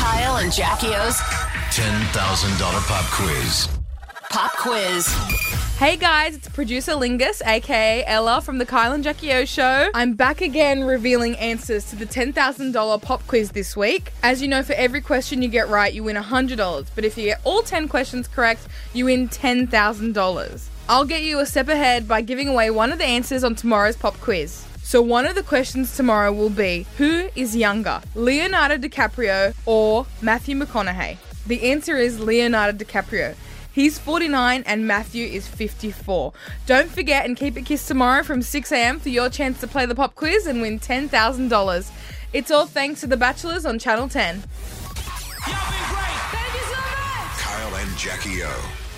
Kyle and Jackie O's $10,000 pop quiz. pop quiz. Hey guys, it's producer Lingus, aka Ella from the Kyle and Jackie O show. I'm back again revealing answers to the $10,000 pop quiz this week. As you know, for every question you get right, you win $100. But if you get all 10 questions correct, you win $10,000. I'll get you a step ahead by giving away one of the answers on tomorrow's pop quiz. So, one of the questions tomorrow will be Who is younger, Leonardo DiCaprio or Matthew McConaughey? The answer is Leonardo DiCaprio. He's 49 and Matthew is 54. Don't forget and keep it kissed tomorrow from 6am for your chance to play the pop quiz and win $10,000. It's all thanks to The Bachelors on Channel 10. Kyle and Jackie O.